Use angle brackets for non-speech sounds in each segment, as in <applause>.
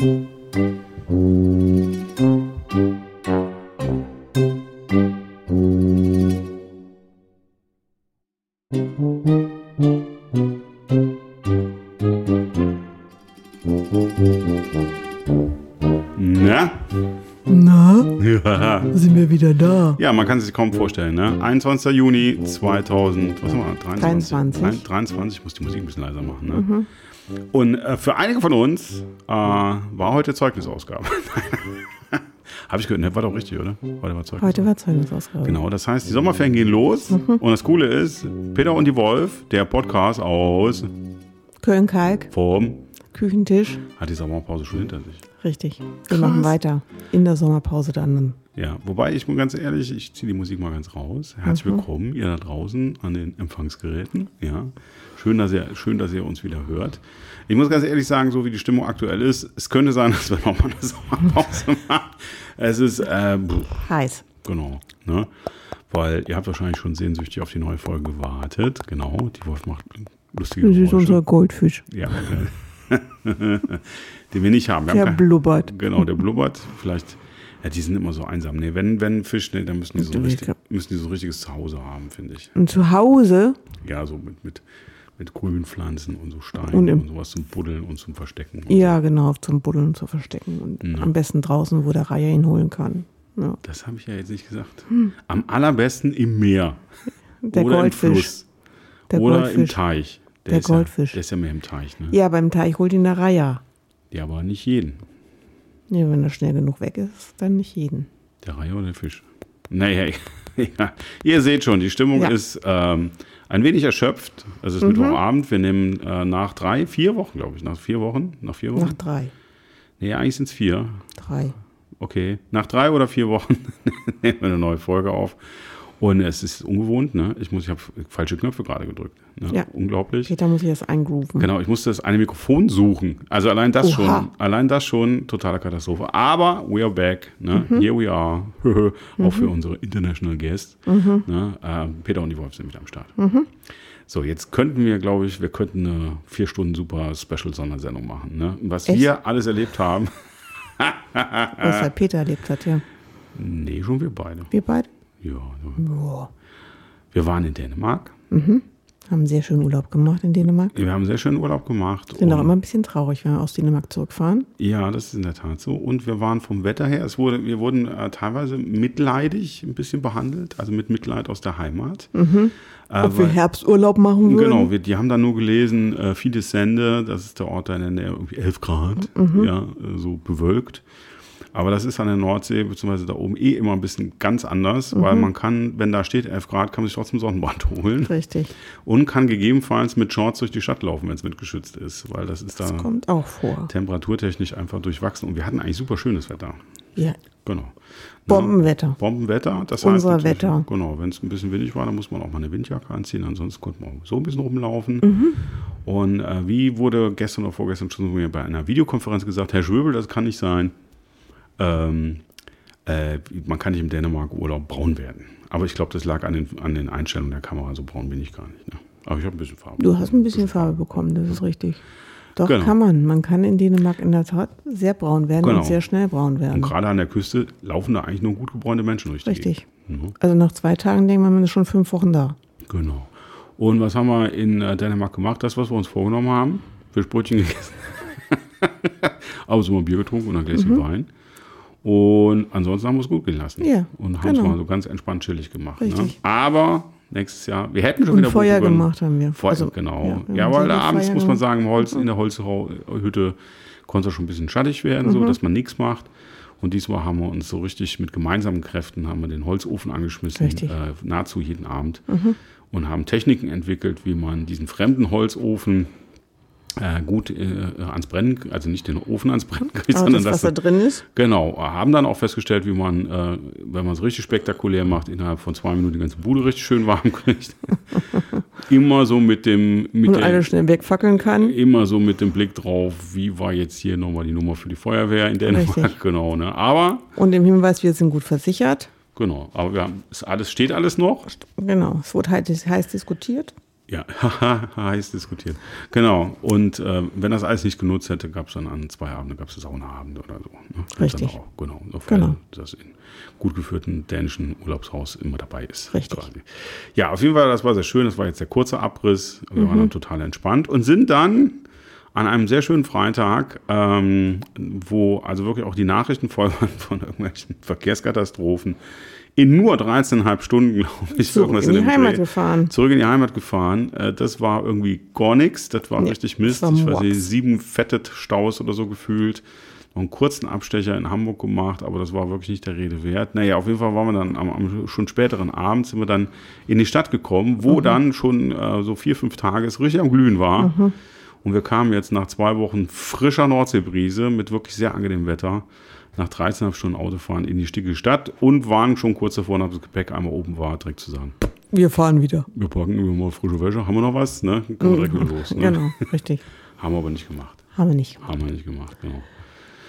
Na? Na, Ja. sind wir wieder da? ja, man kann es sich kaum vorstellen. Ne? 21. Juni 2000, was haben wir? 23. 23. Nein, 23. Ich muss die Musik ein bisschen leiser machen. Ne? Und äh, für einige von uns äh, war heute Zeugnisausgabe. <laughs> Habe ich gehört, ne? War doch richtig, oder? Heute war Zeugnis. Heute war Zeugnisausgabe. Genau, das heißt, die Sommerferien gehen los. Und das Coole ist, Peter und die Wolf, der Podcast aus Köln-Kalk, vom, Küchentisch. hat die Sommerpause schon hinter sich. Richtig. Wir machen weiter. In der Sommerpause dann. Ja, wobei ich muss ganz ehrlich, ich ziehe die Musik mal ganz raus. Herzlich willkommen, ihr da draußen an den Empfangsgeräten. Ja, schön, dass ihr, schön, dass ihr uns wieder hört. Ich muss ganz ehrlich sagen, so wie die Stimmung aktuell ist, es könnte sein, <laughs> dass wir nochmal eine Sommerpause <laughs> machen. Es ist, äh, Heiß. genau, ne? Weil ihr habt wahrscheinlich schon sehnsüchtig auf die neue Folge gewartet. Genau, die Wolf macht lustige Das ist unser Goldfisch. Ja, <laughs> den wir nicht haben. Wir Der haben blubbert. Genau, der blubbert. Vielleicht, ja, die sind immer so einsam. Nee, wenn, wenn Fisch, nee, dann müssen die, so richtig, müssen die so ein richtiges Zuhause haben, finde ich. Und zu Hause, Ja, so mit, mit, mit Grünpflanzen und so Steinen Und und, im- sowas zum Buddeln und zum Verstecken. Und ja genau, zum Buddeln zu verstecken. Und Mhm. am besten draußen, wo der Reihe ihn holen kann. Ja. Das habe ich ja jetzt nicht gesagt. Am allerbesten im Meer. Hm. <laughs> Der oder Goldfisch. im Fluss. Der oder im Goldfisch. Teich. Der, Der Goldfisch. Ja, der ist ja mehr im Teich, ne? Ja, beim Teich holt ihn der Reiher. Ja, aber nicht jeden. Nee, wenn er schnell genug weg ist, dann nicht jeden. Der Reihe oder der Fisch? Naja, <laughs> ja. ihr seht schon, die Stimmung Ja. Ist ähm, ein wenig erschöpft. Es ist Mittwochabend. Wir nehmen äh, nach drei, vier Wochen, glaube ich. Nach vier Wochen? Nach vier Wochen? Nach drei. nee, eigentlich sind es vier. Drei. Okay. Nach drei oder vier Wochen <laughs> nehmen wir eine neue Folge auf. Und es ist ungewohnt, ne? Ich muss, ich habe falsche Knöpfe gerade gedrückt. Ne? Ja. Unglaublich. Peter muss ich das eingrooven. Genau, ich musste das eine Mikrofon suchen. Also allein das Oha. schon, allein das schon, totale Katastrophe. Aber we are back, ne? Mhm. Here we are. <laughs> Auch für unsere international Guests. Mhm. Ne? Ähm, Peter und die Wolf sind wieder am Start. So, jetzt könnten wir, glaube ich, wir könnten eine vier Stunden super Special-Sondersendung machen. Ne? Was Echt? wir alles erlebt haben. Was halt Peter erlebt hat, ja. Nee, schon wir beide. Wir beide Ja. Boah. wir waren in Dänemark. haben sehr schön Urlaub gemacht in Dänemark. Wir haben sehr schönen Urlaub gemacht. Sind auch immer ein bisschen traurig, wenn wir aus Dänemark zurückfahren. Ja, das ist in der Tat so. Und wir waren vom Wetter her, es wurde, wir wurden äh, teilweise mitleidig ein bisschen behandelt, also mit Mitleid aus der Heimat. Äh, Ob wir weil- Herbsturlaub machen würden. Genau, wir, die haben dann nur gelesen, äh, Sende, das ist der Ort da in der Nähe, irgendwie 11 Grad, Mhm. ja, äh, so bewölkt. Aber das ist an der Nordsee, beziehungsweise da oben eh immer ein bisschen ganz anders, weil Mhm. man kann, wenn da steht 11 Grad, kann man sich trotzdem Sonnenbrand <laughs> holen Richtig. und kann gegebenenfalls mit Shorts durch die Stadt laufen, wenn es mitgeschützt ist, weil das ist Das da kommt auch vor. temperaturtechnisch einfach durchwachsen. Und wir hatten eigentlich super schönes Wetter. Ja. Genau. Bombenwetter. Bombenwetter. Das Unser Wetter. Genau, wenn es ein bisschen windig war, dann muss man auch mal eine Windjacke anziehen. Ansonsten konnte man so ein bisschen rumlaufen. Mhm. Und äh, wie wurde gestern oder vorgestern schon bei einer Videokonferenz gesagt, Herr Schwöbel, das kann nicht sein. Ähm, äh, man kann nicht im Dänemark-Urlaub braun werden. Aber ich glaube, das lag an den, an den Einstellungen der Kamera. So braun bin ich gar nicht. Ne? Aber ich habe ein bisschen Farbe. Du hast ein bisschen Farbe bekommen, das ist richtig. Doch, Genau. kann man. Man kann in Dänemark in der Tat sehr braun werden Genau. und sehr schnell braun Und werden. gerade an der Küste laufen da eigentlich nur gut gebräunte Menschen durch die Richtig. Gegend. Mhm. Also nach zwei Tagen denkt man, man ist schon fünf Wochen da. Genau. Und was haben wir in äh, Dänemark gemacht? Das, was wir uns vorgenommen haben. Fischbrötchen gegessen. Aber so mal Bier getrunken und ein Gläschen Wein. Und ansonsten haben wir es gut gelassen. Mhm. Ja, Und haben es genau. mal so ganz entspannt chillig gemacht. Ne? Aber nächstes Jahr, wir hätten schon Und wieder Feuer über- gemacht haben wir. Feuer, Also, genau. ja, Ja, weil da abends muss man sagen, im Holz, in der Holzhütte konnte es schon ein bisschen schattig werden, Mhm. so dass man nichts macht. Und diesmal haben wir uns so richtig mit gemeinsamen Kräften haben wir den Holzofen angeschmissen. Mhm. äh, nahezu jeden Abend. Und haben Techniken entwickelt, wie man diesen fremden Holzofen äh, gut äh, ans Brennen, also nicht den Ofen ans Brennen kriegt, Aber sondern das, was da das, drin ist, Genau, haben dann auch festgestellt, wie man, äh, wenn man es richtig spektakulär macht, innerhalb von zwei Minuten die ganze Bude richtig schön warm <laughs> kriegt. immer so mit dem, mit und dem alle schnell wegfackeln kann. immer so mit dem Blick drauf, wie war jetzt hier nochmal die Nummer für die Feuerwehr in Dänemark, Richtig. <laughs> genau, ne? Aber, Und im Hinweis, wir sind gut versichert. genau, aber wir haben, es alles, steht alles noch. Genau, es wurde halt heiß diskutiert. Ja, <laughs> heiß diskutiert. Genau. Und äh, wenn das alles nicht genutzt hätte, gab es dann an zwei Abenden, gab es Saunaabend oder so. Ne? Richtig. Auch, genau. Auf genau. Das in gut geführten dänischen Urlaubshaus immer dabei ist. Richtig. Quasi. Ja, auf jeden Fall, das war sehr schön. Das war jetzt der kurze Abriss. Wir mhm. waren dann total entspannt und sind dann an einem sehr schönen Freitag, ähm, wo also wirklich auch die Nachrichten voll waren von <laughs> irgendwelchen Verkehrskatastrophen, in nur 13,5 Stunden, glaube ich, zurück in, in die Heimat Dreh, gefahren. Zurück in die Heimat gefahren. Äh, das war irgendwie gar nichts. Das war nee, richtig Mist. War ich weiß nicht, sieben fettet Staus oder so gefühlt. Noch einen kurzen Abstecher in Hamburg gemacht, aber das war wirklich nicht der Rede wert. Naja, auf jeden Fall waren wir dann am, am schon späteren Abend sind wir dann in die Stadt gekommen, wo mhm. dann schon äh, so vier, fünf Tage es richtig am Glühen war. Mhm. Und wir kamen jetzt nach zwei Wochen frischer Nordseebrise mit wirklich sehr angenehmem Wetter nach 13,5 Stunden Autofahren in die sticke Stadt und waren schon kurz davor, nachdem das Gepäck einmal oben war, direkt zu sagen. Wir fahren wieder. Wir packen immer mal frische Wäsche. Haben wir noch was? Ne? Können wir direkt wieder los. Ne? Genau, richtig. <laughs> Haben wir aber nicht gemacht. Haben wir nicht gemacht. Haben wir nicht gemacht, genau.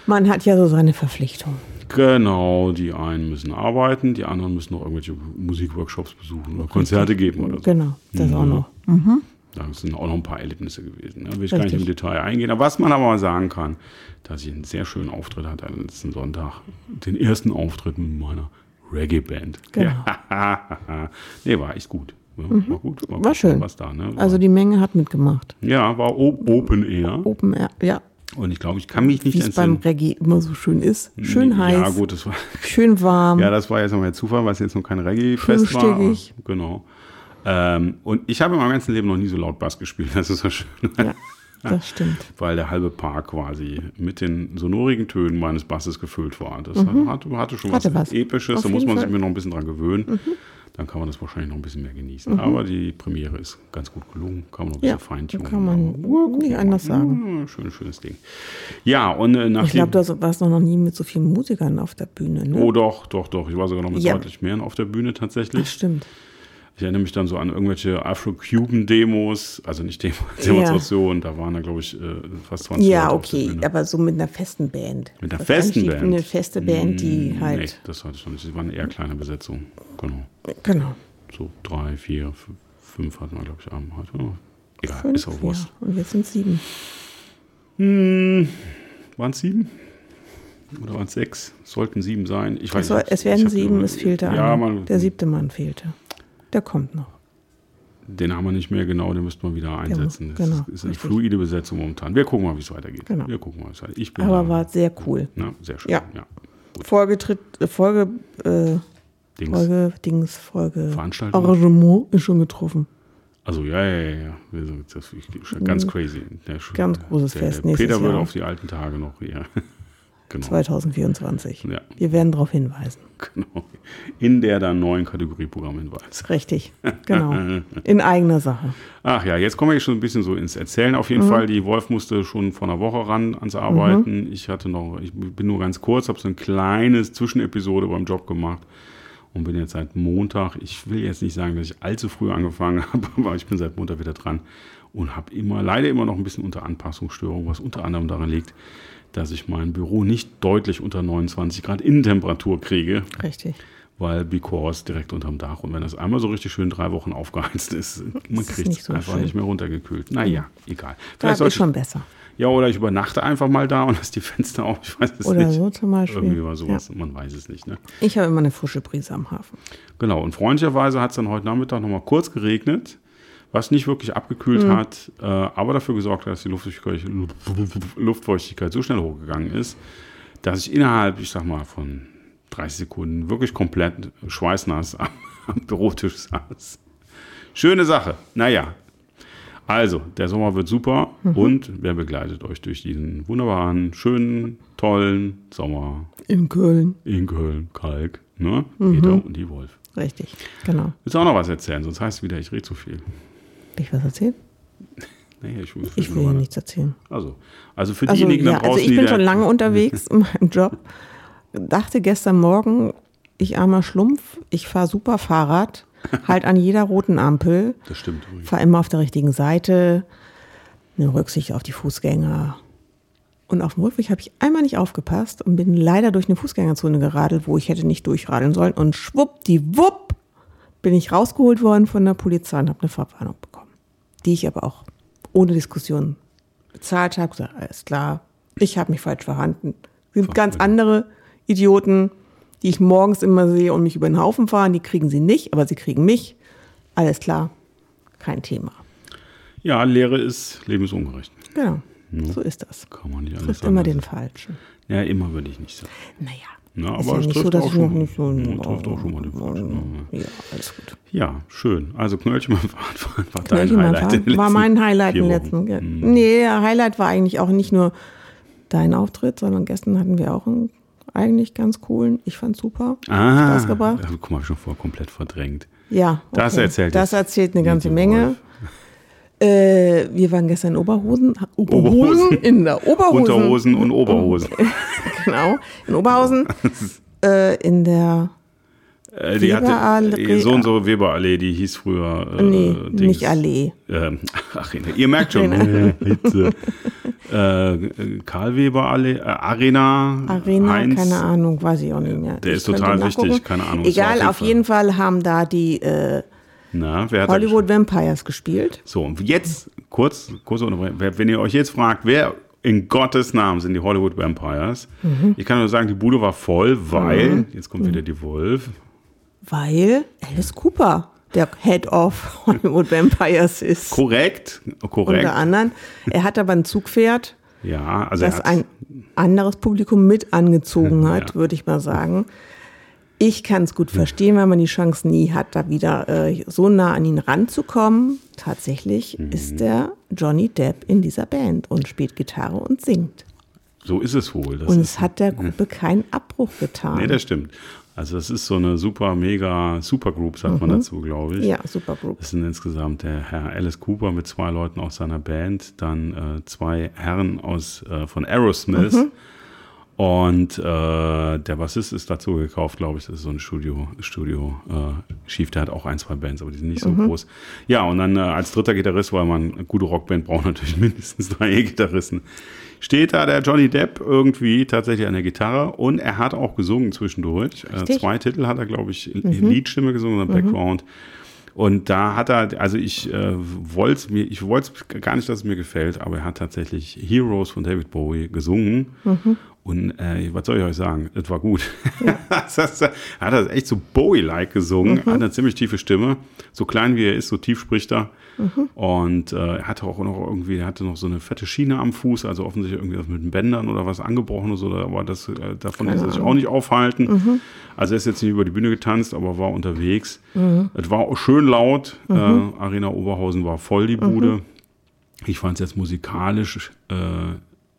Man hat ja so seine Verpflichtung. Genau, die einen müssen arbeiten, die anderen müssen noch irgendwelche Musikworkshops besuchen oder Konzerte geben oder so. Genau, das ja. auch noch. Mhm. Da sind auch noch ein paar Erlebnisse gewesen. Da will ich Richtig. gar nicht im Detail eingehen. Aber was man aber mal sagen kann, dass ich einen sehr schönen Auftritt hatte am letzten Sonntag. Den ersten Auftritt mit meiner Reggae-Band. Genau. Ja, <laughs> nee, war echt gut. Ja, mhm. War gut. War, war schön. Was da, ne? war, also die Menge hat mitgemacht. Ja, war Open Air. Open Air, ja. Und ich glaube, ich kann mich nicht Wie es beim Reggae immer so schön ist. Schön heiß. Ja, gut, das war. Schön warm. Ja, das war jetzt nochmal Zufall, weil es jetzt noch kein Reggae-Fest war. Genau. Ähm, und ich habe in meinem ganzen Leben noch nie so laut Bass gespielt. <laughs> Das ist so schön. Ja, das stimmt. Weil der halbe Park quasi mit den sonorigen Tönen meines Basses gefüllt war. Das mhm. hatte, hatte, schon hatte was, was, Episches. Auf da muss man Fall. sich mir noch ein bisschen dran gewöhnen. Mhm. Dann kann man das wahrscheinlich noch ein bisschen mehr genießen. Mhm. Aber die Premiere ist ganz gut gelungen. Kann man noch ein bisschen ja, feintunen. Kann man Aber, nicht anders sagen. Ja, schön, schönes Ding. Ja, und äh, Ich glaube, du warst noch nie mit so vielen Musikern auf der Bühne. Ne? Oh, doch, doch, doch. Ich war sogar noch mit ja. deutlich mehr auf der Bühne tatsächlich. Ach, stimmt. Ich erinnere mich dann so an irgendwelche Afro-Cuban-Demos, also nicht Demo, <laughs> Demonstrationen, ja. da waren da, glaube ich, äh, fast 20 Ja, Leute okay, aber so mit einer festen Band. Mit einer das festen Band? Eine feste Band, die hm, halt. Nee, das hatte ich noch nicht. Das war eine eher kleine Besetzung. Genau. Genau. So drei, vier, fünf hatten wir, glaube ich, am heute. Oh, egal, fünf, ist auch was. Ja. Und jetzt sind es sieben. Hm, waren es sieben? Oder waren es sechs? Sollten sieben sein. Ich weiß es, nicht. es werden sieben, es fehlte ja, einer. Der siebte Mann fehlte. Der kommt noch. Den haben wir nicht mehr genau, den müssten wir wieder einsetzen. Genau, das ist eine richtig. fluide Besetzung momentan. Wir gucken mal, wie es weitergeht. Genau. Wir gucken mal, wie es weitergeht. Ich bin Aber da, war sehr cool. Na, sehr schön. Ja. ja Folgetritt, äh, Folge, äh, Dings. Folge, Dings, Folge. Veranstaltung. Arrangement ist schon getroffen. Also ja, ja, ja, ja. Das ist ganz mhm. crazy. Der, ganz großes der, Fest. Der Peter würde auf die alten Tage noch eher. <laughs> Genau. 2024. Ja. Wir werden darauf hinweisen. Genau. In der dann neuen Kategorie Programmhinweis. Richtig, genau. <laughs> In eigener Sache. Ach ja, jetzt kommen wir schon ein bisschen so ins Erzählen. Auf jeden mhm. Fall, die Wolf musste schon vor einer Woche ran ans Arbeiten. Mhm. Ich hatte noch, ich bin nur ganz kurz, habe so ein kleines Zwischenepisode beim Job gemacht und bin jetzt seit Montag, ich will jetzt nicht sagen, dass ich allzu früh angefangen <laughs> habe, aber ich bin seit Montag wieder dran und habe immer, leider immer noch ein bisschen unter Anpassungsstörung, was unter anderem daran liegt, dass ich mein Büro nicht deutlich unter 29 Grad Innentemperatur kriege. Richtig. Weil Because direkt unterm Dach. Und wenn das einmal so richtig schön drei Wochen aufgeheizt ist, man kriegt es so einfach schön. nicht mehr runtergekühlt. Naja, egal. Vielleicht ist schon besser. Ja, oder ich übernachte einfach mal da und <laughs> lasse die Fenster auf. Ich weiß es oder nicht. Oder so zum Beispiel. Irgendwie war sowas, ja. man weiß es nicht. Ne? Ich habe immer eine frische Brise am Hafen. Genau, und freundlicherweise hat es dann heute Nachmittag nochmal kurz geregnet was nicht wirklich abgekühlt mhm. hat, äh, aber dafür gesorgt hat, dass die Luftfeuchtigkeit, Luftfeuchtigkeit so schnell hochgegangen ist, dass ich innerhalb, ich sag mal, von 30 Sekunden wirklich komplett schweißnass <laughs> am, am Bürotisch saß. Schöne Sache. Naja. Also, der Sommer wird super mhm. und wer begleitet euch durch diesen wunderbaren, schönen, tollen Sommer? In Köln. In Köln, Kalk, ne? Mhm. Peter und die Wolf. Richtig, genau. Willst du auch noch was erzählen? Sonst heißt es wieder, ich rede zu viel. Will ich was erzählen? Nee, ich, ich will ja nichts erzählen. Also, also für also, diejenigen ja, da draußen, Also ich bin schon lange <laughs> unterwegs in meinem Job. Dachte gestern Morgen, ich armer Schlumpf, ich fahre super Fahrrad, <laughs> halt an jeder roten Ampel. Das stimmt. Fahre immer auf der richtigen Seite, eine Rücksicht auf die Fußgänger. Und auf dem Rückweg habe ich einmal nicht aufgepasst und bin leider durch eine Fußgängerzone geradelt, wo ich hätte nicht durchradeln sollen. Und schwuppdiwupp bin ich rausgeholt worden von der Polizei und habe eine Verwarnung bekommen. Die ich aber auch ohne Diskussion bezahlt habe. Gesagt, alles klar, ich habe mich falsch verhalten. Es gibt ganz andere Idioten, die ich morgens immer sehe und mich über den Haufen fahren. Die kriegen sie nicht, aber sie kriegen mich. Alles klar, kein Thema. Ja, Lehre ist lebensungerecht. Genau, so ist das. Kann man nicht alles Trifft immer den Falschen. Ja, immer würde ich nicht sagen. Naja. Na, aber ja es trifft so, auch noch schon- so Ja, trifft auch schon mal den Falschen. Ja, alles gut. Ja, schön. Also Knöllchen beim <laughs> Fahrradfahren war dein Knöllchen beim Highlight. Den war mein Highlight im letzten. Ja. Hm. Nee, der Highlight war eigentlich auch nicht nur dein Auftritt, sondern gestern hatten wir auch einen eigentlich ganz coolen. Ich fand's super. Ah, Spaß gebracht. ja, guck mal, schon vorher komplett verdrängt. Ja. Das erzählt Das erzählt eine ganze Menge. Wolf. Äh, wir waren gestern in Oberhosen. Oberhosen. In der Oberhosen. Unterhosen und Oberhosen. <laughs> Genau. In Oberhausen. <laughs> äh, in der. Äh, die hatte Weberallee. äh, so und so Weberallee, die hieß früher. Äh, Nee, Dings. nicht Allee. Ähm, <laughs> ach, ihr merkt schon. Äh, Hitze. äh, Karl Weber Allee, äh, Arena. Arena, Heinz. keine Ahnung, weiß ich auch nicht mehr. Der Ich ist total wichtig, keine Ahnung, Egal, auf jeden Fall. haben da die äh, Na, Hollywood Vampires gespielt. So, und jetzt kurz, kurz Wenn ihr euch jetzt fragt, wer in Gottes Namen sind die Hollywood Vampires? Mhm. Ich kann nur sagen, die Bude war voll, weil, jetzt kommt wieder die Wolf. Weil Alice Cooper der Head of <laughs> Hollywood Vampires ist. Korrekt, korrekt. Unter anderem. Er hat aber ein Zugpferd, Ja, also das ein anderes Publikum mit angezogen <laughs> hat, Ja. würde ich mal sagen. Ich kann es gut verstehen, weil man die Chance nie hat, da wieder äh, so nah an ihn ranzukommen. Tatsächlich Mhm. ist der Johnny Depp in dieser Band und spielt Gitarre und singt. so ist es wohl. Das Und es hat der Gruppe keinen Abbruch getan. nee, das stimmt. Also das ist so eine super, mega Supergroup, sagt man dazu, glaube ich. Mhm. ja, super Group. Das sind insgesamt der Herr Alice Cooper mit zwei Leuten aus seiner Band, dann äh, zwei Herren aus äh, von Aerosmith und äh, der Bassist ist dazu gekauft, glaube ich. Das ist so ein Studio, Studio äh, Schief. Der hat auch ein, zwei Bands, aber die sind nicht so groß. Ja, und dann äh, als dritter Gitarrist, weil man eine gute Rockband braucht natürlich <laughs> mindestens drei Gitarristen. Steht da der Johnny Depp irgendwie tatsächlich an der Gitarre und er hat auch gesungen zwischendurch. Äh, zwei Titel hat er, glaube ich, in Liedstimme gesungen, oder Background. Und da hat er, also ich äh, wollte mir, ich wollte gar nicht, dass es mir gefällt, aber er hat tatsächlich Heroes von David Bowie gesungen. Und äh, was soll ich euch sagen? Es war gut. <laughs> das, das, er hat das echt so Bowie-like gesungen, hat eine ziemlich tiefe Stimme. So klein wie er ist, so tief spricht er. Und äh, er hatte auch noch irgendwie, er hatte noch so eine fette Schiene am Fuß, also offensichtlich irgendwie was mit den Bändern oder was angebrochen oder so, aber das, äh, davon lässt er sich auch nicht aufhalten. Also er ist jetzt nicht über die Bühne getanzt, aber war unterwegs. Es war auch schön laut. Äh, Arena Oberhausen war voll die Bude. Ich fand es jetzt musikalisch, äh,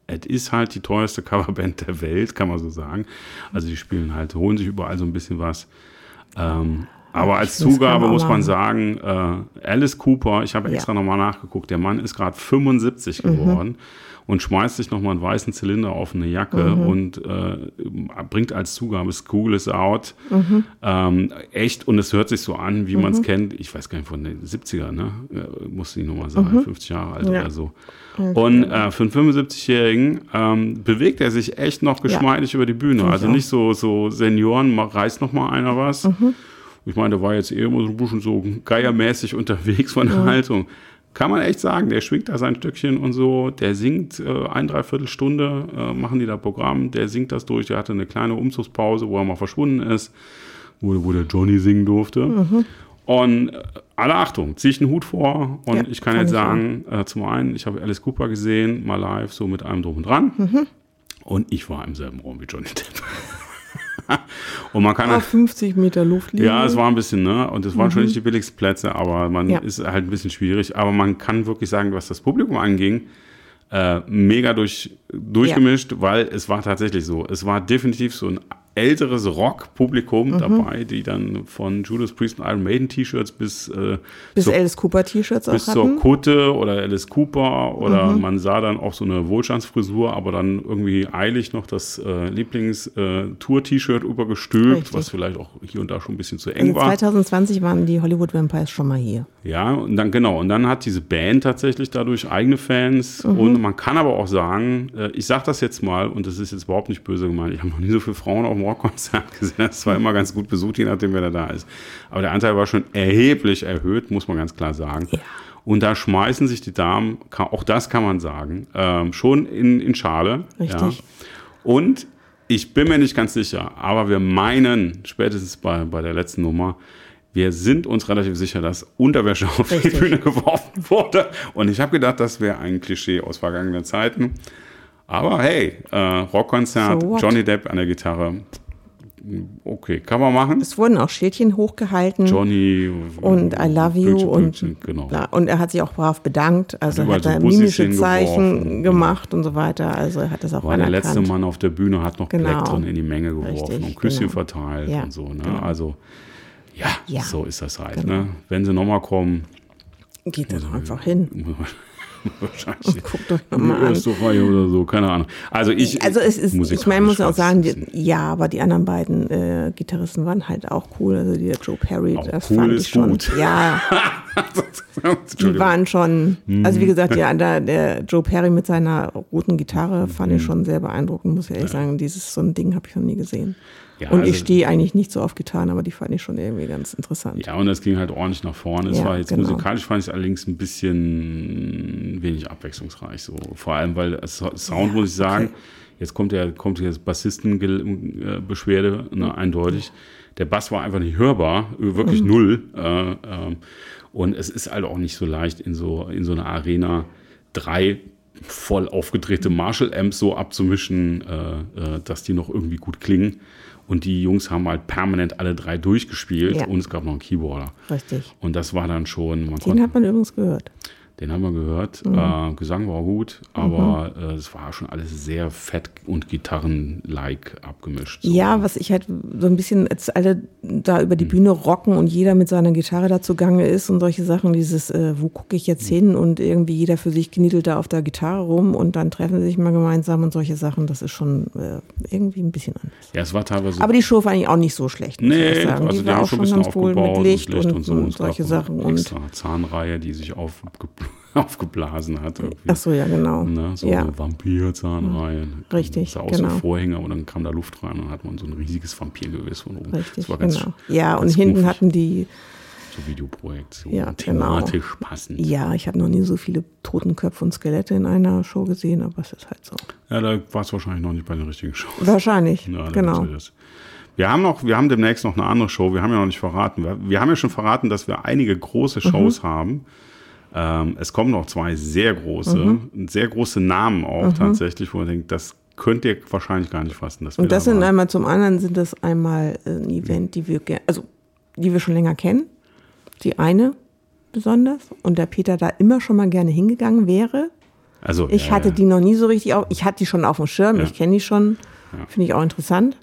es ist halt die teuerste <laughs> Coverband der Welt, kann man so sagen. Also die spielen halt, holen sich überall so ein bisschen was. Ähm, aber als Zugabe muss man sagen, äh, Alice Cooper, ich habe Ja. extra nochmal nachgeguckt, der Mann ist gerade 75 geworden und schmeißt sich nochmal einen weißen Zylinder auf eine Jacke und äh, bringt als Zugabe School is Out. Ähm, echt, und es hört sich so an, wie man es kennt. Ich weiß gar nicht, von den 70er, ne? Äh, muss die Nummer sein, 50 Jahre alt Ja. oder so. Und äh, für einen 75-Jährigen ähm, bewegt er sich echt noch geschmeidig über die Bühne. Ich Also nicht so, so Senioren, reißt noch mal einer was. Ich meine, der war jetzt eher immer so ein bisschen so geiermäßig <laughs> unterwegs von der Haltung. Kann man echt sagen, der schwingt da sein Stückchen und so, der singt äh, ein, dreiviertel Stunde, äh, machen die da Programm, der singt das durch, der hatte eine kleine Umzugspause, wo er mal verschwunden ist, wo, wo der Johnny singen durfte. Und äh, alle Achtung, ziehe ich einen Hut vor und Ja, ich kann kann jetzt ich sagen, äh, zum einen, ich habe Alice Cooper gesehen, mal live, so mit allem drum und dran. Mhm. Und ich war im selben Raum wie Johnny Depp. <laughs> und man kann Auf 50 Meter Luftlinie. ja, es war ein bisschen, ne? Und es waren schon nicht die billigsten Plätze, aber man Ja. ist halt ein bisschen schwierig. Aber man kann wirklich sagen, was das Publikum anging, äh, mega durch, durchgemischt, weil es war tatsächlich so. Es war definitiv so ein älteres Rock-Publikum Mhm. dabei, die dann von Judas Priest und Iron Maiden T-Shirts bis, äh, Bis zur, Alice Cooper T-Shirts auch bis hatten. Mhm. zur Kutte oder Alice Cooper oder man sah dann auch so eine Wohlstandsfrisur, aber dann irgendwie eilig noch das äh, Lieblings-Tour-T-Shirt übergestülpt, Richtig. was vielleicht auch hier und da schon ein bisschen zu eng Also war. 2020 waren die Hollywood Vampires schon mal hier. Ja, und dann genau, und dann hat diese Band tatsächlich dadurch eigene Fans und man kann aber auch sagen, äh, ich sag das jetzt mal und das ist jetzt überhaupt nicht böse gemeint, ich habe noch nie so viele Frauen auf dem Rockkonzert gesehen, das war immer ganz gut besucht, je nachdem wer da da ist. Aber der Anteil war schon erheblich erhöht, muss man ganz klar sagen. Ja. Und da schmeißen sich die Damen, auch das kann man sagen, ähm, schon in, in Schale. Richtig. Ja. Und ich bin mir nicht ganz sicher, aber wir meinen, spätestens bei, bei der letzten Nummer, wir sind uns relativ sicher, dass Unterwäsche auf Richtig. die Bühne geworfen wurde. Und ich habe gedacht, das wäre ein Klischee aus vergangenen Zeiten. Aber hey, äh, Rockkonzert, So? Johnny Depp an der Gitarre. Okay, kann man machen. Es wurden auch Schildchen hochgehalten. Johnny und I love you Bildchen, und, Bildchen, genau. und er hat sich auch brav bedankt. Also überall hat so er mimische Zeichen genau. gemacht und so weiter. Also er hat das auch War der anerkannt. letzte Mann auf der Bühne, hat noch Genau. Plektren in die Menge geworfen Richtig, und Küsschen genau. verteilt Ja, und so. Ne? genau. Also, ja, Ja, so ist das halt. genau. Ne? Wenn sie nochmal kommen, Geht dann einfach hin. <laughs> <laughs> wahrscheinlich Guckt euch nochmal an. erste Reihe oder so, keine Ahnung. Also ich, Also es ist, ich meine, muss auch sagen, die, ja, aber die anderen beiden äh, Gitarristen waren halt auch cool. Also der Joe Perry, Auch das cool fand ist ich schon. gut. Ja, <laughs> <laughs> die waren schon, also Mhm. wie gesagt, ja, der, der Joe Perry mit seiner roten Gitarre fand Mhm. ich schon sehr beeindruckend, muss ich ehrlich sagen. Dieses so ein Ding habe ich noch nie gesehen. Ja, Und also- ich stehe eigentlich nicht so auf Gitarren, aber die fand ich schon irgendwie ganz interessant. Ja, und es ging halt ordentlich nach vorne. Es Ja, war jetzt genau. musikalisch fand ich es allerdings ein bisschen wenig abwechslungsreich. So. Vor allem, weil Sound, Ja, muss ich sagen, okay. jetzt kommt der, kommt jetzt Bassistenbeschwerde, ne, eindeutig. Der Bass war einfach nicht hörbar, wirklich Mhm. null. Äh, ähm, und es ist halt auch nicht so leicht, in so, in so einer Arena drei voll aufgedrehte Marshall-Amps so abzumischen, äh, äh, dass die noch irgendwie gut klingen. Und die Jungs haben halt permanent alle drei durchgespielt Ja. und es gab noch einen Keyboarder. Richtig. Und das war dann schon, man Den konnte, hat man übrigens gehört. Den haben wir gehört. Mhm. Äh, Gesang war gut, aber äh, es war schon alles sehr fett und Gitarren-like abgemischt. So. Ja, was ich halt so ein bisschen, als alle da über die Bühne rocken und jeder mit seiner Gitarre dazu gange ist und solche Sachen, dieses, äh, wo gucke ich jetzt Hm. hin und irgendwie jeder für sich kniedelt da auf der Gitarre rum und dann treffen sie sich mal gemeinsam und solche Sachen, das ist schon äh, irgendwie ein bisschen anders. Ja, es war teilweise. Aber die Show war eigentlich auch nicht so schlecht, muss nee, ich sagen. also die die, war auch schon ein schon bisschen ganz cool mit Licht, und, und, so. und gab solche Sachen. Und, Extra Zahnreihe, die sich aufge <laughs> aufgeblasen hat. Irgendwie. ach so, ja, genau. Ne, so ja. eine Vampir-Zahnreihe. Richtig, Das sah aus genau. wie Vorhänger und dann kam da Luft rein und dann hat man so ein riesiges Vampirgewiss von oben. Richtig, genau. Ja, und hinten goofig. hatten die, so Videoprojektion, Ja, genau. thematisch passend. ja, ich habe noch nie so viele Totenköpfe und Skelette in einer Show gesehen, aber es ist halt so. Ja, da war es wahrscheinlich noch nicht bei den richtigen Shows. Wahrscheinlich, Ja, genau. wir haben noch, wir haben demnächst noch eine andere Show. Wir haben ja noch nicht verraten. Wir, wir haben ja schon verraten, dass wir einige große Shows Mhm. haben. Ähm, es kommen noch zwei sehr große, Mhm. sehr große Namen auch tatsächlich, wo man denkt, das könnt ihr wahrscheinlich gar nicht fassen. Und das da sind waren. einmal zum anderen sind das einmal äh, ein Event, die wir also die wir schon länger kennen. Die eine besonders und der Peter da immer schon mal gerne hingegangen wäre. also, Ich ja, hatte ja. die noch nie so richtig auf. Ich hatte die schon auf dem Schirm. Ja. Ich kenne die schon. Finde ich auch interessant.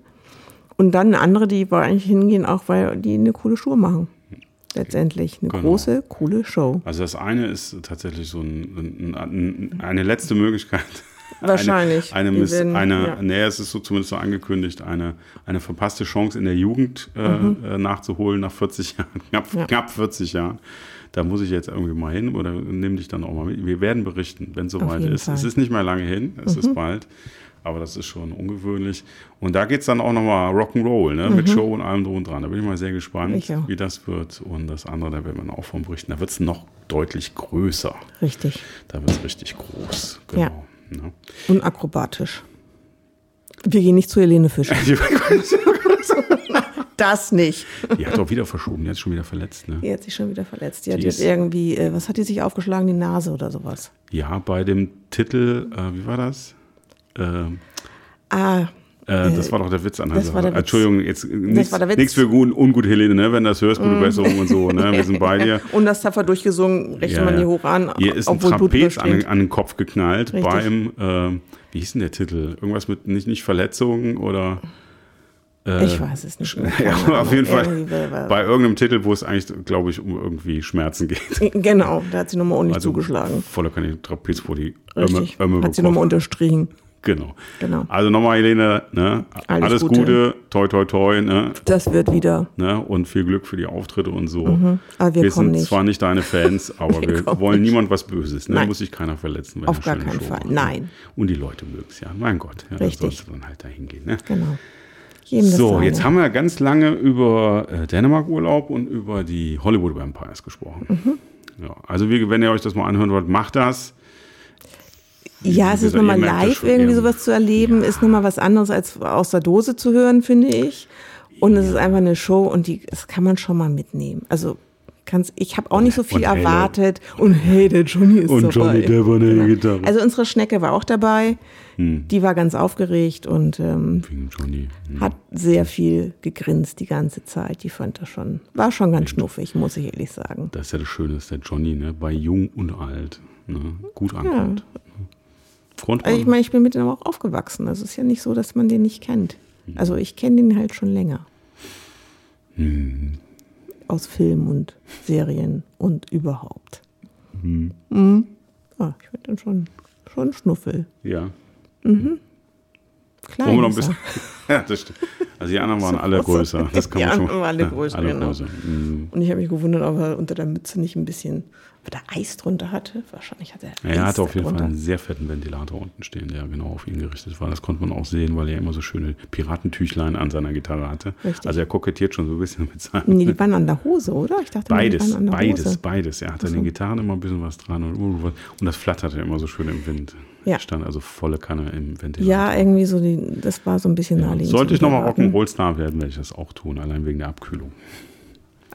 Und dann eine andere, die wir eigentlich hingehen, auch weil die eine coole Show machen. Letztendlich eine Genau. große, coole Show. Also das eine ist tatsächlich so ein, ein, ein, eine letzte Möglichkeit. <laughs> Wahrscheinlich. Eine, eine, Miss, werden- eine ja. nee, es ist so zumindest so angekündigt, eine, eine verpasste Chance in der Jugend äh, äh, nachzuholen nach 40 Jahren, knapp, Mhm. Ja. knapp 40 Jahren. Da muss ich jetzt irgendwie mal hin oder nimm dich dann auch mal mit. Wir werden berichten, wenn es soweit ist. Fall. Mhm. Es ist nicht mehr lange hin, es ist bald. Aber das ist schon ungewöhnlich. Und da geht es dann auch nochmal Rock'n'Roll, ne? mit Show und allem drum und dran. Da bin ich mal sehr gespannt, Mhm. Auch. wie das wird. Und das andere, da werden wir auch von berichten. Da wird es noch deutlich größer. Richtig. Da wird es richtig groß. Genau. Ja. Ne? Und akrobatisch. Wir gehen nicht zu Helene Fischer. <laughs> Das nicht. Die hat doch wieder verschoben, die hat sich schon wieder verletzt. Ne? Die hat sich schon wieder verletzt. Die, hat Die jetzt ist- irgendwie, äh, was hat die sich aufgeschlagen? Die Nase oder sowas. Ja, bei dem Titel, äh, wie war das? Ähm, Ah, äh, das war doch der Witz an der Sache. Entschuldigung, jetzt nichts, war der Witz. nichts für gut, ungut, Helene, ne? wenn das hörst, gute Besserung und so. Ne? Wir sind bei dir. <laughs> und das tapfer durchgesungen, rechnet Ja, man die hoch an, Hier ist ein Trapez an, an den Kopf geknallt Richtig. beim, ähm, wie hieß denn der Titel? Irgendwas mit nicht, nicht Verletzungen oder. Äh, Ich weiß es nicht. <laughs> ja, auf jeden. Fall bei irgendeinem Titel, wo es eigentlich, glaube ich, um irgendwie Schmerzen geht. <laughs> Genau, da hat sie nochmal ordentlich Also zugeschlagen. voller Kanne Trapez vor die Ömme, Richtig. Ömme hat sie nochmal unterstrichen. Genau. Genau. Also nochmal, Helene, ne? alles, Alles Gute. Gute. toi toi toi, ne? Das wird wieder. ne? Und viel Glück für die Auftritte und so. Aber wir, Wir sind nicht. zwar nicht deine Fans, <laughs> aber Wir wir, wollen nicht. niemand was Böses. Ne? Nein. Muss sich keiner verletzen. wenn Auf gar keinen Show Fall. macht. Nein. Und die Leute mögen es ja. Mein Gott. Ja, Richtig. Da sollst du dann halt da hingehen. Ne? Genau. Jedem So, jetzt haben wir ganz lange über äh, Dänemark-Urlaub und über die Hollywood Vampires gesprochen. Ja, also wie, wenn ihr euch das mal anhören wollt, macht das. Ja, es ist nochmal live irgendwie sowas zu erleben, ja. ist nochmal was anderes als aus der Dose zu hören, finde ich. Und ja. es ist einfach eine Show und die, das kann man schon mal mitnehmen. Also kann's, ich habe auch nicht so viel und erwartet. Hey, und hey, der Johnny ist und dabei. Und Johnny, der war eine genau. Gitarre. Also unsere Schnecke war auch dabei. Hm. Die war ganz aufgeregt und ähm, Johnny. Hm. hat sehr viel gegrinst die ganze Zeit. Die fand das schon, war schon ganz schnuffig, muss ich ehrlich sagen. Das ist ja das Schöne, dass der Johnny ne, bei jung und alt ne, gut ankommt. Ja. Also ich meine, ich bin mit ihm auch aufgewachsen. Also es ist ja nicht so, dass man den nicht kennt. Hm. Also ich kenne den halt schon länger. Hm. Aus Film und Serien und überhaupt. Hm. Mhm. Ja, ich finde den schon, schon Schnuffel. Ja. Mhm. Klein. Noch ein bisschen. <laughs> ja, das stimmt. Also die anderen waren <laughs> alle größer. <laughs> Das kann die man schon. Waren alle größer, ja, alle genau. größer. Mhm. Und ich habe mich gewundert, ob er unter der Mütze nicht ein bisschen ob er Eis drunter hatte. Wahrscheinlich hat er. Ja, er hatte auf jeden Fall einen sehr fetten Ventilator unten stehen, der genau auf ihn gerichtet war. Das konnte man auch sehen, weil er immer so schöne Piratentüchlein an seiner Gitarre hatte. Richtig. Also er kokettiert schon so ein bisschen mit seinem. Nee, die waren an der Hose, oder? Ich dachte, beides, beides, Hose. beides. Er hatte an den Gitarren immer ein bisschen was dran und, und das flatterte immer so schön im Wind. Ja. Stand also volle Kanne im Ventilator. Ja, irgendwie so, die, das war so ein bisschen ja. naheliegend. Sollte ich nochmal Rock'n'Roll-Star werden, werde ich das auch tun, allein wegen der Abkühlung.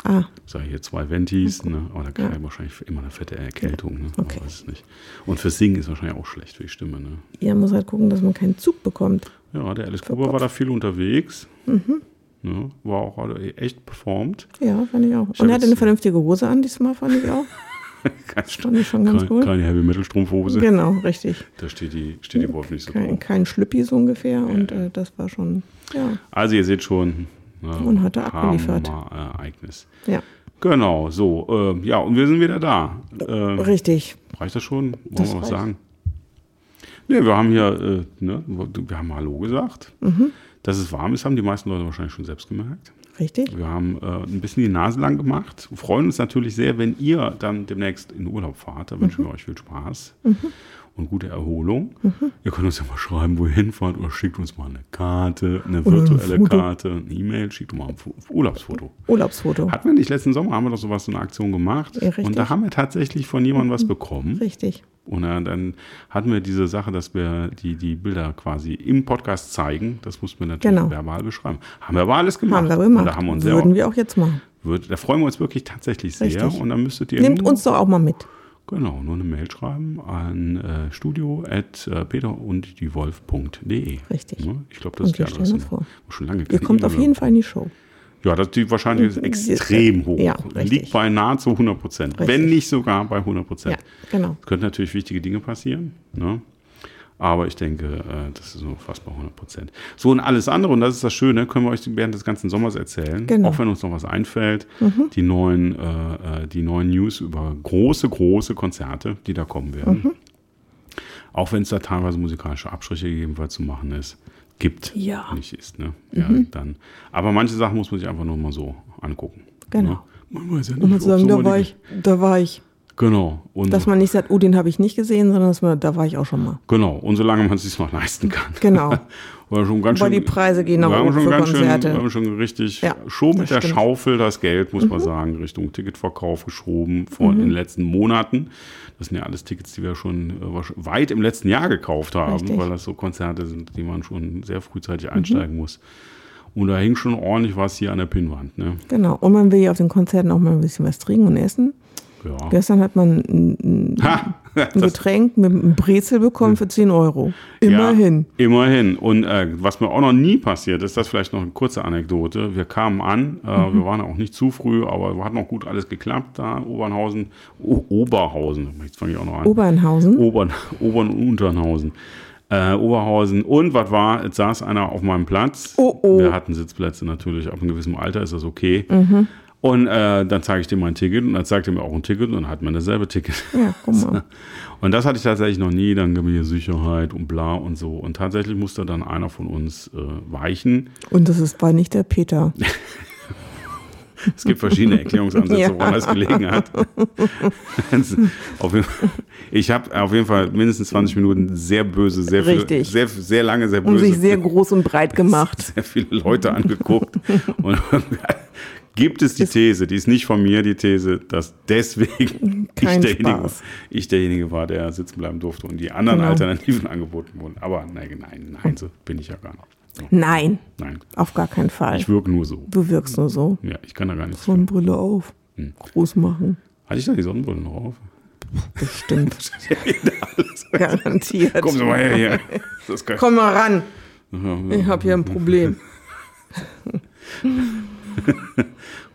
Ah. Sag ich hier zwei Ventis, okay. ne? aber da kann ja. wahrscheinlich immer eine fette Erkältung. Ne? Okay. weiß es nicht. Und fürs Singen ist wahrscheinlich auch schlecht für die Stimme. Ne? Ja, muss halt gucken, dass man keinen Zug bekommt. Ja, der Alice Cooper war da viel unterwegs. Mhm. Ne? War auch echt performt. Ja, fand ich auch. Ich Und er hatte eine vernünftige Hose an diesmal, fand ich auch. <laughs> Kein, fand ich schon ganz kein, cool. Keine Heavy Metal Strumpfhose. Genau, richtig. Da steht die, steht die Wolf nicht so Kein, kein Schlüppi so ungefähr. Ja. Und äh, das war schon, ja. Also ihr seht schon, und hat er abgeliefert. Ereignis. Ja. Genau, so. Äh, ja, und wir sind wieder da. Äh, Richtig. Reicht das schon? Wollen das wir was sagen? Ne, wir haben hier, äh, ne, wir haben Hallo gesagt. Mhm. Dass es warm ist, haben die meisten Leute wahrscheinlich schon selbst gemerkt. Richtig. Wir haben äh, ein bisschen die Nase lang gemacht. Wir freuen uns natürlich sehr, wenn ihr dann demnächst in Urlaub fahrt. Da wünschen mhm. wir euch viel Spaß. Mhm und gute Erholung. Mhm. Ihr könnt uns ja mal schreiben, wo ihr hinfahrt oder schickt uns mal eine Karte, eine virtuelle ein Karte, eine E-Mail, schickt uns mal ein Urlaubsfoto. Urlaubsfoto. Hatten wir nicht letzten Sommer, haben wir doch sowas, so eine Aktion gemacht. Ja, und da haben wir tatsächlich von jemandem was mhm. bekommen. Richtig. Und dann hatten wir diese Sache, dass wir die, die Bilder quasi im Podcast zeigen. Das mussten wir natürlich genau. verbal beschreiben. Haben wir aber alles gemacht. Haben wir gemacht. Da haben wir uns Würden auch, wir auch jetzt machen. Wird, da freuen wir uns wirklich tatsächlich sehr. Richtig. Und dann müsstet ihr. Nehmt uns doch auch mal mit. Genau, nur eine Mail schreiben an äh, studio at äh, peter und die Wolf.de. Richtig. Ja, ich glaube, das und ist die Adresse. Vor. Schon lange Ihr kommt auf jeden Fall in die Show. Ja, das, die Wahrscheinlichkeit ist extrem hoch. Ja, Liegt bei nahezu 100 Prozent. Wenn nicht sogar bei 100 Prozent. Ja, genau. Es können natürlich wichtige Dinge passieren. Ne? Aber ich denke, äh, das ist nur fast bei 100 Prozent. So und alles andere, und das ist das Schöne, können wir euch während des ganzen Sommers erzählen. Genau. Auch wenn uns noch was einfällt. Mhm. Die, neuen, äh, äh, die neuen News über große, große Konzerte, die da kommen werden. Mhm. Auch wenn es da teilweise musikalische Abstriche gegebenenfalls zu machen ist, gibt. Ja. Nicht ist, ne? Ja, mhm. dann. Aber manche Sachen muss man sich einfach nur mal so angucken. Genau. Ne? Man weiß ja nicht, man sagen, da war, ich, da war ich. Genau. Und dass man nicht sagt, oh, den habe ich nicht gesehen, sondern dass man, da war ich auch schon mal. Genau. Und solange man es sich noch leisten kann. Genau. <laughs> Weil schon ganz Weil schön, die Preise gehen nach oben für Konzerte. Schön, wir haben schon richtig, ja, schon mit der stimmt. Schaufel das Geld, muss mhm. man sagen, Richtung Ticketverkauf geschoben vor mhm. in den letzten Monaten. Das sind ja alles Tickets, die wir schon äh, weit im letzten Jahr gekauft haben, richtig. weil das so Konzerte sind, die man schon sehr frühzeitig mhm. einsteigen muss. Und da hing schon ordentlich was hier an der Pinnwand. Ne? Genau. Und man will ja auf den Konzerten auch mal ein bisschen was trinken und essen. Ja. Gestern hat man ein, ein <laughs> Getränk mit einem Brezel bekommen für 10 Euro. Immerhin. Ja, immerhin. Und äh, was mir auch noch nie passiert ist, das vielleicht noch eine kurze Anekdote. Wir kamen an, äh, mhm. wir waren auch nicht zu früh, aber hat noch gut alles geklappt da. Obernhausen, o Oberhausen, jetzt fange ich auch noch an. Obernhausen? Obern, Obern und Unternhausen. Äh, Oberhausen. Und was war? Jetzt saß einer auf meinem Platz. Oh, oh. Wir hatten Sitzplätze natürlich. Ab einem gewissen Alter ist das okay. Mhm. Und äh, dann zeige ich dir mein Ticket und dann zeigt er mir auch ein Ticket und dann hat man dasselbe Ticket. Ja, guck mal. <laughs> Und das hatte ich tatsächlich noch nie. Dann gab mir Sicherheit und bla und so. Und tatsächlich musste dann einer von uns äh, weichen. Und das ist, war nicht der Peter. <laughs> es gibt verschiedene Erklärungsansätze, ja. woran das gelegen hat. <laughs> ich habe auf jeden Fall mindestens 20 Minuten sehr böse, sehr, viel, sehr, sehr lange, sehr böse. Und sich sehr groß und breit gemacht. Sehr viele Leute angeguckt. und gibt es die These, die ist nicht von mir, die These, dass deswegen <laughs> ich derjenige, ich derjenige war, der sitzen bleiben durfte und die anderen Genau. Alternativen <laughs> angeboten wurden. Aber nein, nein, nein, so bin ich ja gar nicht. So, Nein, nein, auf gar keinen Fall. ich wirke nur so. Du wirkst nur so. Ja, ich kann da gar nichts. Sonnenbrille auf. Hm. Groß machen. Hatte ich da die Sonnenbrille noch auf? Bestimmt. <laughs> Garantiert. Sie mal her hier. Komm mal ran. Ich habe hier ein Problem.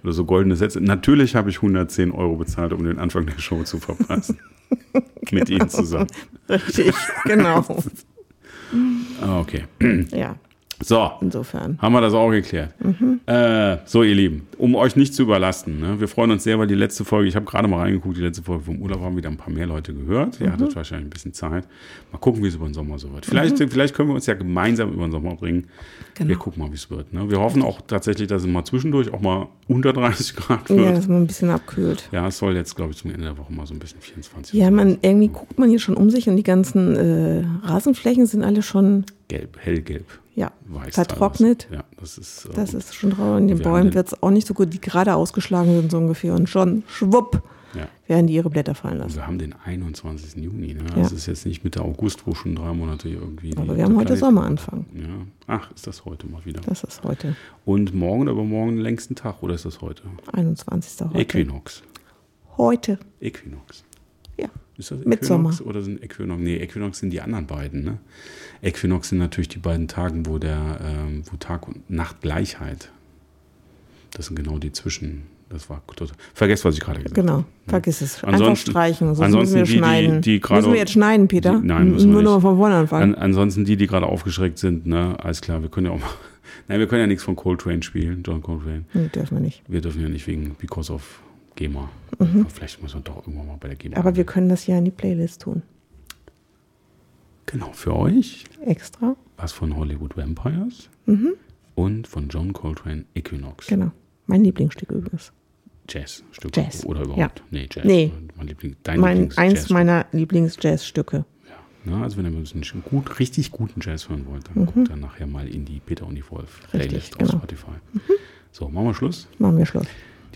Oder so goldene Sätze. Natürlich habe ich 110 Euro bezahlt, um den Anfang der Show zu verpassen. <laughs> Mit Ihnen zusammen. Richtig, genau. <laughs> Ah, okay. Ja, So, insofern. haben wir das auch geklärt. Äh, so, ihr Lieben, um euch nicht zu überlasten, ne, wir freuen uns sehr, weil die letzte Folge, ich habe gerade mal reingeguckt, die letzte Folge vom Urlaub haben wieder ein paar mehr Leute gehört. Ihr hattet wahrscheinlich ein bisschen Zeit. Mal gucken, wie es über den Sommer so wird. Vielleicht, vielleicht können wir uns ja gemeinsam über den Sommer bringen. Wir Genau. gucken mal, wie es wird. Ne? Wir hoffen auch tatsächlich, dass es mal zwischendurch auch mal unter 30 Grad wird. Ja, dass man ein bisschen abkühlt. Ja, es soll jetzt, glaube ich, zum Ende der Woche mal so ein bisschen 24 Ja, man, irgendwie guckt man hier schon um sich und die ganzen äh, Rasenflächen sind alle schon Gelb, hellgelb, ja, weiß. vertrocknet. teilweise. Ja, das ist. äh, Das ist schon traurig. Und den Wir Bäumen wird es auch nicht so gut, die gerade ausgeschlagen sind, so ungefähr. Und schon schwupp ja. werden die ihre Blätter fallen lassen. wir haben den 21. Juni. Ne? Ja. Das ist jetzt nicht Mitte August, wo schon drei Monate irgendwie. Aber wir haben heute Sommeranfang. Ja. Ach, ist das heute mal wieder. Das ist heute, Und morgen oder übermorgen den längsten Tag, oder ist das heute? 21. heute. Äquinox. Heute, Äquinox. ja. Ist das. Äquinox oder sind Äquinox? Nee, Äquinox sind die anderen beiden. Ne? Äquinox sind natürlich die beiden Tagen, wo der, ähm, wo Tag und Nacht Gleichheit. Das sind genau die zwischen. Das war total. Vergesst, was ich gerade gesagt habe. Genau, vergiss es. Einfach Ansonsten- streichen, sonst ansonsten müssen wir die, die- schneiden. die gerade- müssen wir jetzt schneiden, Peter? Die- nein, müssen wir Nur nicht. noch mal von vorne anfangen. An, ansonsten die, die gerade aufgeschreckt sind, ne, alles klar, wir können ja auch mal. <laughs> Nein, wir können ja nichts von Coltrane spielen, John Coltrane. nee, dürfen wir nicht. Wir dürfen ja nicht wegen Because of GEMA. Vielleicht muss man doch irgendwann mal bei der GEMA. Mhm. Aber wir können das ja in die Playlist tun. Genau, für euch Extra. was von Hollywood Vampires und von John Coltrane Equinox. Mhm. Genau. Mein Lieblingsstück übrigens. Jazzstück. Jazz, Oder überhaupt. ja. Nee, Jazz. Nee. Mein Liebling, dein Mein, Lieblings eins Jazzstück. meiner Lieblings-Jazz-Stücke. Ja, ne, also wenn ihr ein bisschen gut, richtig guten Jazz hören wollt, dann guckt dann nachher mal in die Peter und die Wolf Playlist genau. auf Spotify. So, machen wir Schluss. Machen wir Schluss.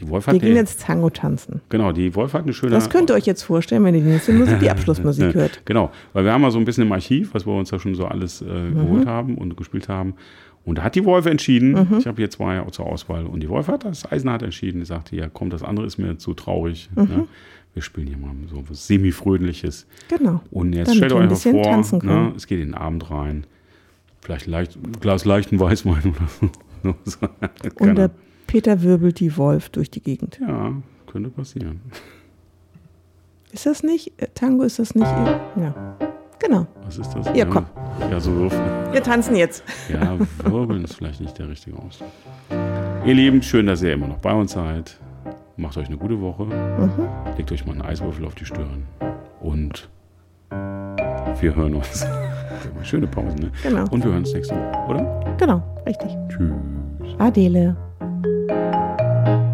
Die Wolf hat gehen eine, jetzt Tango tanzen. genau, die Wolf hat eine schöne. Das könnt ihr euch jetzt vorstellen, wenn ihr die nächste Musik, die <laughs> Abschlussmusik hört. Genau, weil wir haben mal so ein bisschen im Archiv, was wir uns da schon so alles äh, Mhm. geholt haben und gespielt haben. Und da hat die Wolf entschieden, Mhm. ich habe hier zwei zur Auswahl und die Wolf hat das, Eisenhardt entschieden, die sagte, ja komm, das andere ist mir zu traurig. Mhm. Ne? Wir spielen hier mal so was semi-fröhliches. Genau. Und jetzt Damit stellt euch mal vor, ne, es geht in den Abend rein. Vielleicht leicht, ein Glas leichten Weißwein oder so. <laughs> Und der Peter wirbelt die Wolf durch die Gegend. Ja, könnte passieren. Ist das nicht? äh, Tango ist das nicht? Ja. Genau. Was ist das? Ja, komm. Ja, so würfeln. Wir tanzen jetzt. Ja, wirbeln ist vielleicht nicht der richtige Ausdruck. Ihr Lieben, schön, dass ihr immer noch bei uns seid. Macht euch eine gute Woche. Legt euch mal einen Eiswürfel auf die Stirn. Und wir hören uns. <laughs> Schöne Pause, ne? Genau. Und wir hören uns nächste Woche, oder? Genau. Richtig. Tschüss. Adele. thank you